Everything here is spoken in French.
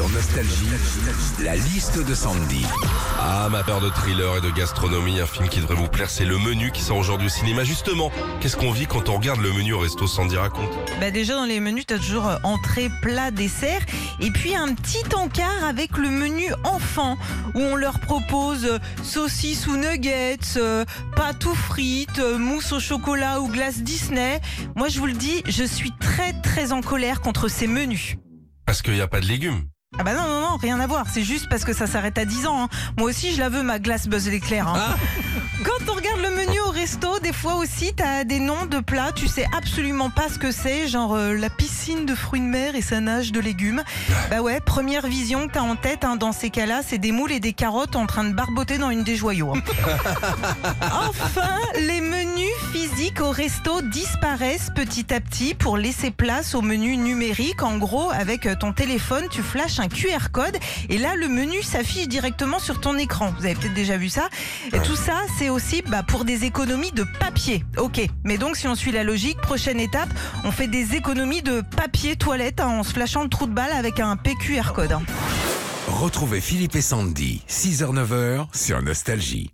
Sur Nostalgie, la liste de Sandy. Ah, ma peur de thriller et de gastronomie, un film qui devrait vous plaire, c'est Le Menu qui sort aujourd'hui au cinéma. Justement, qu'est-ce qu'on vit quand on regarde Le Menu au resto Sandy raconte Bah déjà dans les menus, t'as toujours euh, entrée, plat, dessert, et puis un petit encart avec le menu enfant où on leur propose euh, saucisses ou nuggets, euh, pâtes ou frites, euh, mousse au chocolat ou glace Disney. Moi je vous le dis, je suis très très en colère contre ces menus. Parce qu'il n'y a pas de légumes. Ah bah non, non, non, rien à voir. C'est juste parce que ça s'arrête à 10 ans. hein. Moi aussi, je la veux, ma glace Buzz l'éclair. hein. Quand on regarde le menu au resto, des fois aussi, t'as des noms de plats, tu sais absolument pas ce que c'est, genre euh, la piscine de fruits de mer et sa nage de légumes. Bah ouais, première vision que t'as en tête hein, dans ces cas-là, c'est des moules et des carottes en train de barboter dans une des joyaux. enfin, les menus physiques au resto disparaissent petit à petit pour laisser place au menu numérique. En gros, avec ton téléphone, tu flashes un QR code et là, le menu s'affiche directement sur ton écran. Vous avez peut-être déjà vu ça. Et tout ça, c'est aussi bah, pour des économies de papier. Ok, mais donc si on suit la logique, prochaine étape, on fait des économies de papier toilette hein, en se flashant le trou de balle avec un PQR code. hein. Retrouvez Philippe et Sandy, 6h-9h sur Nostalgie.